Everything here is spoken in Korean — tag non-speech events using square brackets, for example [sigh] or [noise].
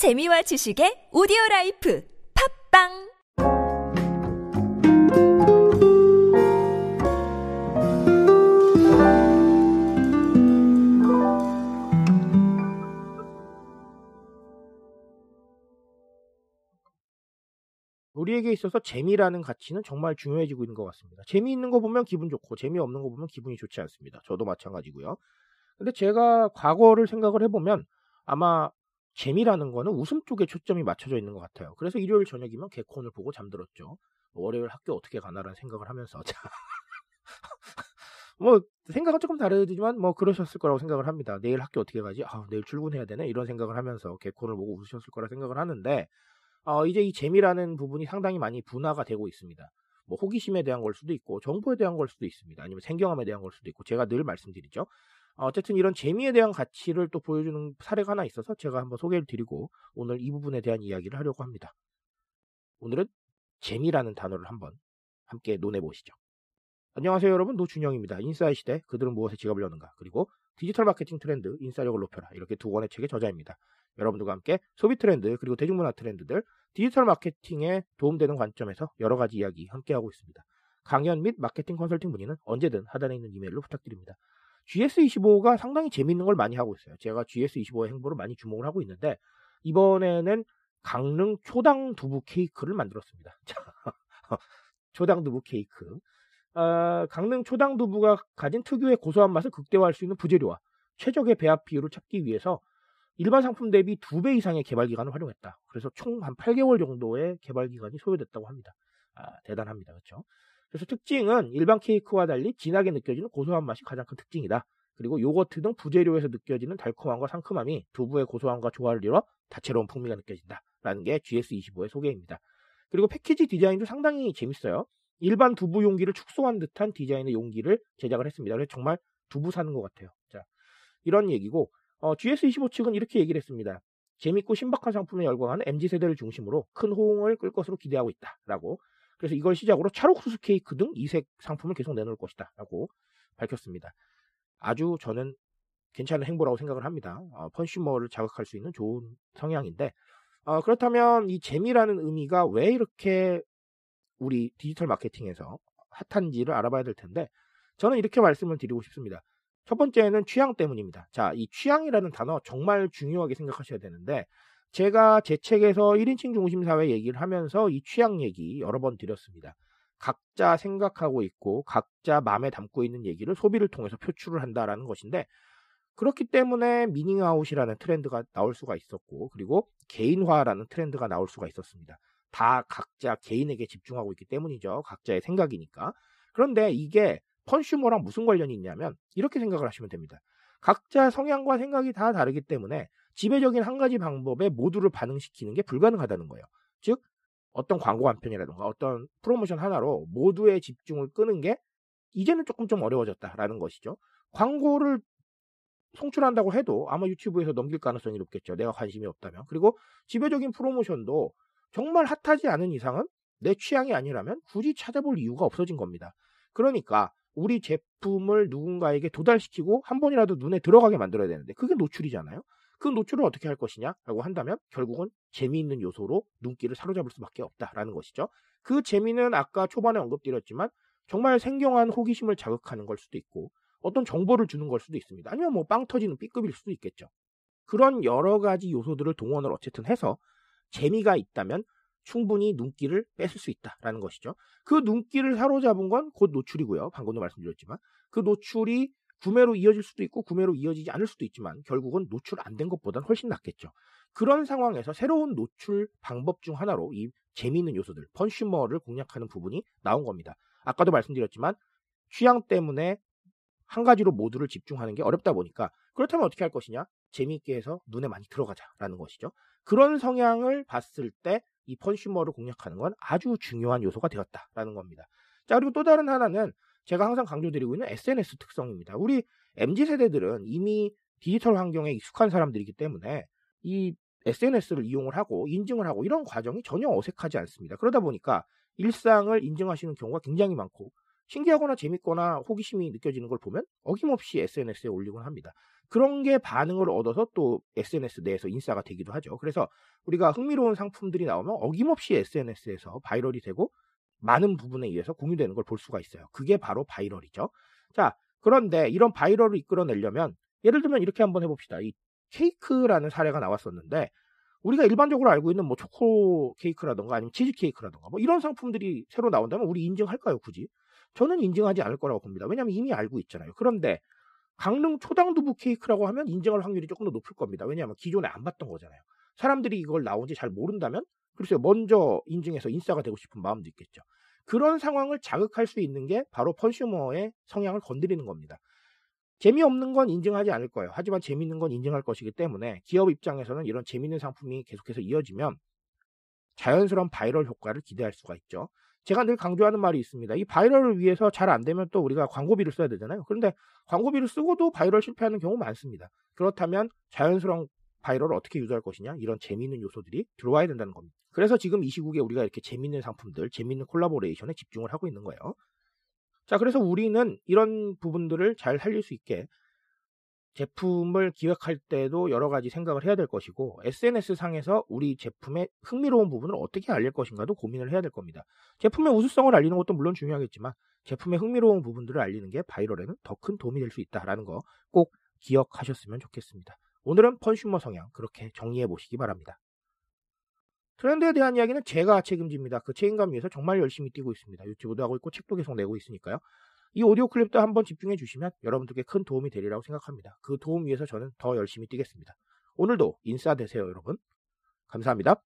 재미와 지식의 오디오 라이프 팟빵 우리에게 있어서 재미라는 가치는 정말 중요해지고 있는 것 같습니다. 재미있는 거 보면 기분 좋고 재미없는 거 보면 기분이 좋지 않습니다. 저도 마찬가지고요. 근데 제가 과거를 생각을 해보면 아마 재미라는 거는 웃음 쪽에 초점이 맞춰져 있는 것 같아요. 그래서 일요일 저녁이면 개콘을 보고 잠들었죠. 월요일 학교 어떻게 가나라는 생각을 하면서 [laughs] 자, 뭐 생각은 조금 다르지만 뭐 그러셨을 거라고 생각을 합니다. 내일 학교 어떻게 가지? 아, 내일 출근해야 되네 이런 생각을 하면서 개콘을 보고 웃으셨을 거라 생각을 하는데 어, 이제 이 재미라는 부분이 상당히 많이 분화가 되고 있습니다. 뭐 호기심에 대한 걸 수도 있고 정보에 대한 걸 수도 있습니다. 아니면 생경함에 대한 걸 수도 있고 제가 늘 말씀드리죠. 어, 어쨌든 이런 재미에 대한 가치를 또 보여주는 사례가 하나 있어서 제가 한번 소개를 드리고 오늘 이 부분에 대한 이야기를 하려고 합니다. 오늘은 재미라는 단어를 한번 함께 논해 보시죠. 안녕하세요 여러분 노준영입니다. 인싸의 시대 그들은 무엇에 지갑을 여는가 그리고 디지털 마케팅 트렌드 인싸력을 높여라 이렇게 두 권의 책의 저자입니다. 여러분들과 함께 소비 트렌드 그리고 대중문화 트렌드들 디지털 마케팅에 도움되는 관점에서 여러 가지 이야기 함께하고 있습니다. 강연 및 마케팅 컨설팅 문의는 언제든 하단에 있는 이메일로 부탁드립니다. GS25가 상당히 재밌는 걸 많이 하고 있어요. 제가 GS25의 행보를 많이 주목을 하고 있는데 이번에는 강릉 초당 두부 케이크를 만들었습니다. [laughs] 초당 두부 케이크. 어, 강릉 초당 두부가 가진 특유의 고소한 맛을 극대화할 수 있는 부재료와 최적의 배합 비율을 찾기 위해서 일반 상품 대비 2배 이상의 개발 기간을 활용했다. 그래서 총 한 8개월 정도의 개발 기간이 소요됐다고 합니다. 아, 대단합니다. 그렇죠? 그래서 특징은 일반 케이크와 달리 진하게 느껴지는 고소한 맛이 가장 큰 특징이다. 그리고 요거트 등 부재료에서 느껴지는 달콤함과 상큼함이 두부의 고소함과 조화를 이뤄 다채로운 풍미가 느껴진다. 라는 게 GS25의 소개입니다. 그리고 패키지 디자인도 상당히 재밌어요. 일반 두부 용기를 축소한 듯한 디자인의 용기를 제작을 했습니다. 그래서 정말 두부 사는 것 같아요. 자, 이런 얘기고 어, GS25 측은 이렇게 얘기를 했습니다. 재밌고 신박한 상품에 열광하는 MZ세대를 중심으로 큰 호응을 끌 것으로 기대하고 있다. 라고. 그래서 이걸 시작으로 찰옥수수 케이크 등 이색 상품을 계속 내놓을 것이다. 라고 밝혔습니다. 아주 저는 괜찮은 행보라고 생각을 합니다. 어, 컨슈머를 자극할 수 있는 좋은 성향인데, 어, 그렇다면 이 재미라는 의미가 왜 이렇게 우리 디지털 마케팅에서 핫한지를 알아봐야 될 텐데, 저는 이렇게 말씀을 드리고 싶습니다. 첫 번째는 취향 때문입니다. 자, 이 취향이라는 단어 정말 중요하게 생각하셔야 되는데, 제가 제 책에서 1인칭 중심 사회 얘기를 하면서 이 취향 얘기 여러 번 드렸습니다. 각자 생각하고 있고 각자 마음에 담고 있는 얘기를 소비를 통해서 표출을 한다라는 것인데 그렇기 때문에 미닝아웃이라는 트렌드가 나올 수가 있었고 그리고 개인화라는 트렌드가 나올 수가 있었습니다. 다 각자 개인에게 집중하고 있기 때문이죠. 각자의 생각이니까. 그런데 이게 컨슈머랑 무슨 관련이 있냐면 이렇게 생각을 하시면 됩니다. 각자 성향과 생각이 다 다르기 때문에 지배적인 한 가지 방법에 모두를 반응시키는 게 불가능하다는 거예요. 즉 어떤 광고 한 편이라든가 어떤 프로모션 하나로 모두의 집중을 끄는 게 이제는 조금 좀 어려워졌다라는 것이죠. 광고를 송출한다고 해도 아마 유튜브에서 넘길 가능성이 높겠죠. 내가 관심이 없다면. 그리고 지배적인 프로모션도 정말 핫하지 않은 이상은 내 취향이 아니라면 굳이 찾아볼 이유가 없어진 겁니다. 그러니까 우리 제품을 누군가에게 도달시키고 한 번이라도 눈에 들어가게 만들어야 되는데 그게 노출이잖아요. 그 노출을 어떻게 할 것이냐라고 한다면 결국은 재미있는 요소로 눈길을 사로잡을 수밖에 없다라는 것이죠. 그 재미는 아까 초반에 언급드렸지만 정말 생경한 호기심을 자극하는 걸 수도 있고 어떤 정보를 주는 걸 수도 있습니다. 아니면 뭐 빵 터지는 B급일 수도 있겠죠. 그런 여러 가지 요소들을 동원을 어쨌든 해서 재미가 있다면 충분히 눈길을 뺏을 수 있다라는 것이죠. 그 눈길을 사로잡은 건 곧 노출이고요. 방금도 말씀드렸지만 그 노출이 구매로 이어질 수도 있고 구매로 이어지지 않을 수도 있지만 결국은 노출 안 된 것보다는 훨씬 낫겠죠. 그런 상황에서 새로운 노출 방법 중 하나로 이 재미있는 요소들, 컨슈머를 공략하는 부분이 나온 겁니다. 아까도 말씀드렸지만 취향 때문에 한 가지로 모두를 집중하는 게 어렵다 보니까 그렇다면 어떻게 할 것이냐? 재미있게 해서 눈에 많이 들어가자라는 것이죠. 그런 성향을 봤을 때이 컨슈머를 공략하는 건 아주 중요한 요소가 되었다라는 겁니다. 자, 그리고 또 다른 하나는 제가 항상 강조드리고 있는 SNS 특성입니다. 우리 MZ 세대들은 이미 디지털 환경에 익숙한 사람들이기 때문에 이 SNS를 이용을 하고 인증을 하고 이런 과정이 전혀 어색하지 않습니다. 그러다 보니까 일상을 인증하시는 경우가 굉장히 많고 신기하거나 재밌거나 호기심이 느껴지는 걸 보면 어김없이 SNS에 올리곤 합니다. 그런 게 반응을 얻어서 또 SNS 내에서 인싸가 되기도 하죠. 그래서 우리가 흥미로운 상품들이 나오면 어김없이 SNS에서 viral이 되고 많은 부분에 의해서 공유되는 걸 볼 수가 있어요. 그게 바로 viral이죠. 자, 그런데 이런 viral을 이끌어내려면 예를 들면 이렇게 한번 해봅시다. 이 케이크라는 사례가 나왔었는데 우리가 일반적으로 알고 있는 뭐 초코 케이크라던가 아니면 치즈 케이크라던가 뭐 이런 상품들이 새로 나온다면 우리 인증할까요, 굳이? 저는 인증하지 않을 거라고 봅니다. 왜냐하면 이미 알고 있잖아요. 그런데 강릉 초당두부 케이크라고 하면 인증할 확률이 조금 더 높을 겁니다. 왜냐하면 기존에 안 봤던 거잖아요. 사람들이 이걸 나온지 잘 모른다면 글쎄요 먼저 인증해서 인싸가 되고 싶은 마음도 있겠죠. 그런 상황을 자극할 수 있는 게 바로 컨슈머의 성향을 건드리는 겁니다. 재미없는 건 인증하지 않을 거예요. 하지만 재미있는 건 인증할 것이기 때문에 기업 입장에서는 이런 재미있는 상품이 계속해서 이어지면 자연스러운 바이럴 효과를 기대할 수가 있죠. 제가 늘 강조하는 말이 있습니다. 이 viral을 위해서 잘 안 되면 또 우리가 광고비를 써야 되잖아요. 그런데 광고비를 쓰고도 바이럴 실패하는 경우 많습니다. 그렇다면 자연스러운 viral을 어떻게 유도할 것이냐 이런 재미있는 요소들이 들어와야 된다는 겁니다. 그래서 지금 이 시국에 우리가 이렇게 재미있는 상품들, 재미있는 collaboration에 집중을 하고 있는 거예요. 자, 그래서 우리는 이런 부분들을 잘 살릴 수 있게 제품을 기획할 때도 여러 가지 생각을 해야 될 것이고 SNS 상에서 우리 제품의 흥미로운 부분을 어떻게 알릴 것인가도 고민을 해야 될 겁니다. 제품의 우수성을 알리는 것도 물론 중요하겠지만 제품의 흥미로운 부분들을 알리는 게 바이럴에는 더 큰 도움이 될 수 있다라는 거 꼭 기억하셨으면 좋겠습니다. 오늘은 컨슈머 성향 그렇게 정리해 보시기 바랍니다. 트렌드에 대한 이야기는 제가 책임집니다. 그 책임감 위해서 정말 열심히 뛰고 있습니다. 유튜브도 하고 있고 책도 계속 내고 있으니까요. 이 오디오 클립도 한번 집중해 주시면 여러분들께 큰 도움이 되리라고 생각합니다. 그 도움 위해서 저는 더 열심히 뛰겠습니다. 오늘도 인싸 되세요, 여러분. 감사합니다.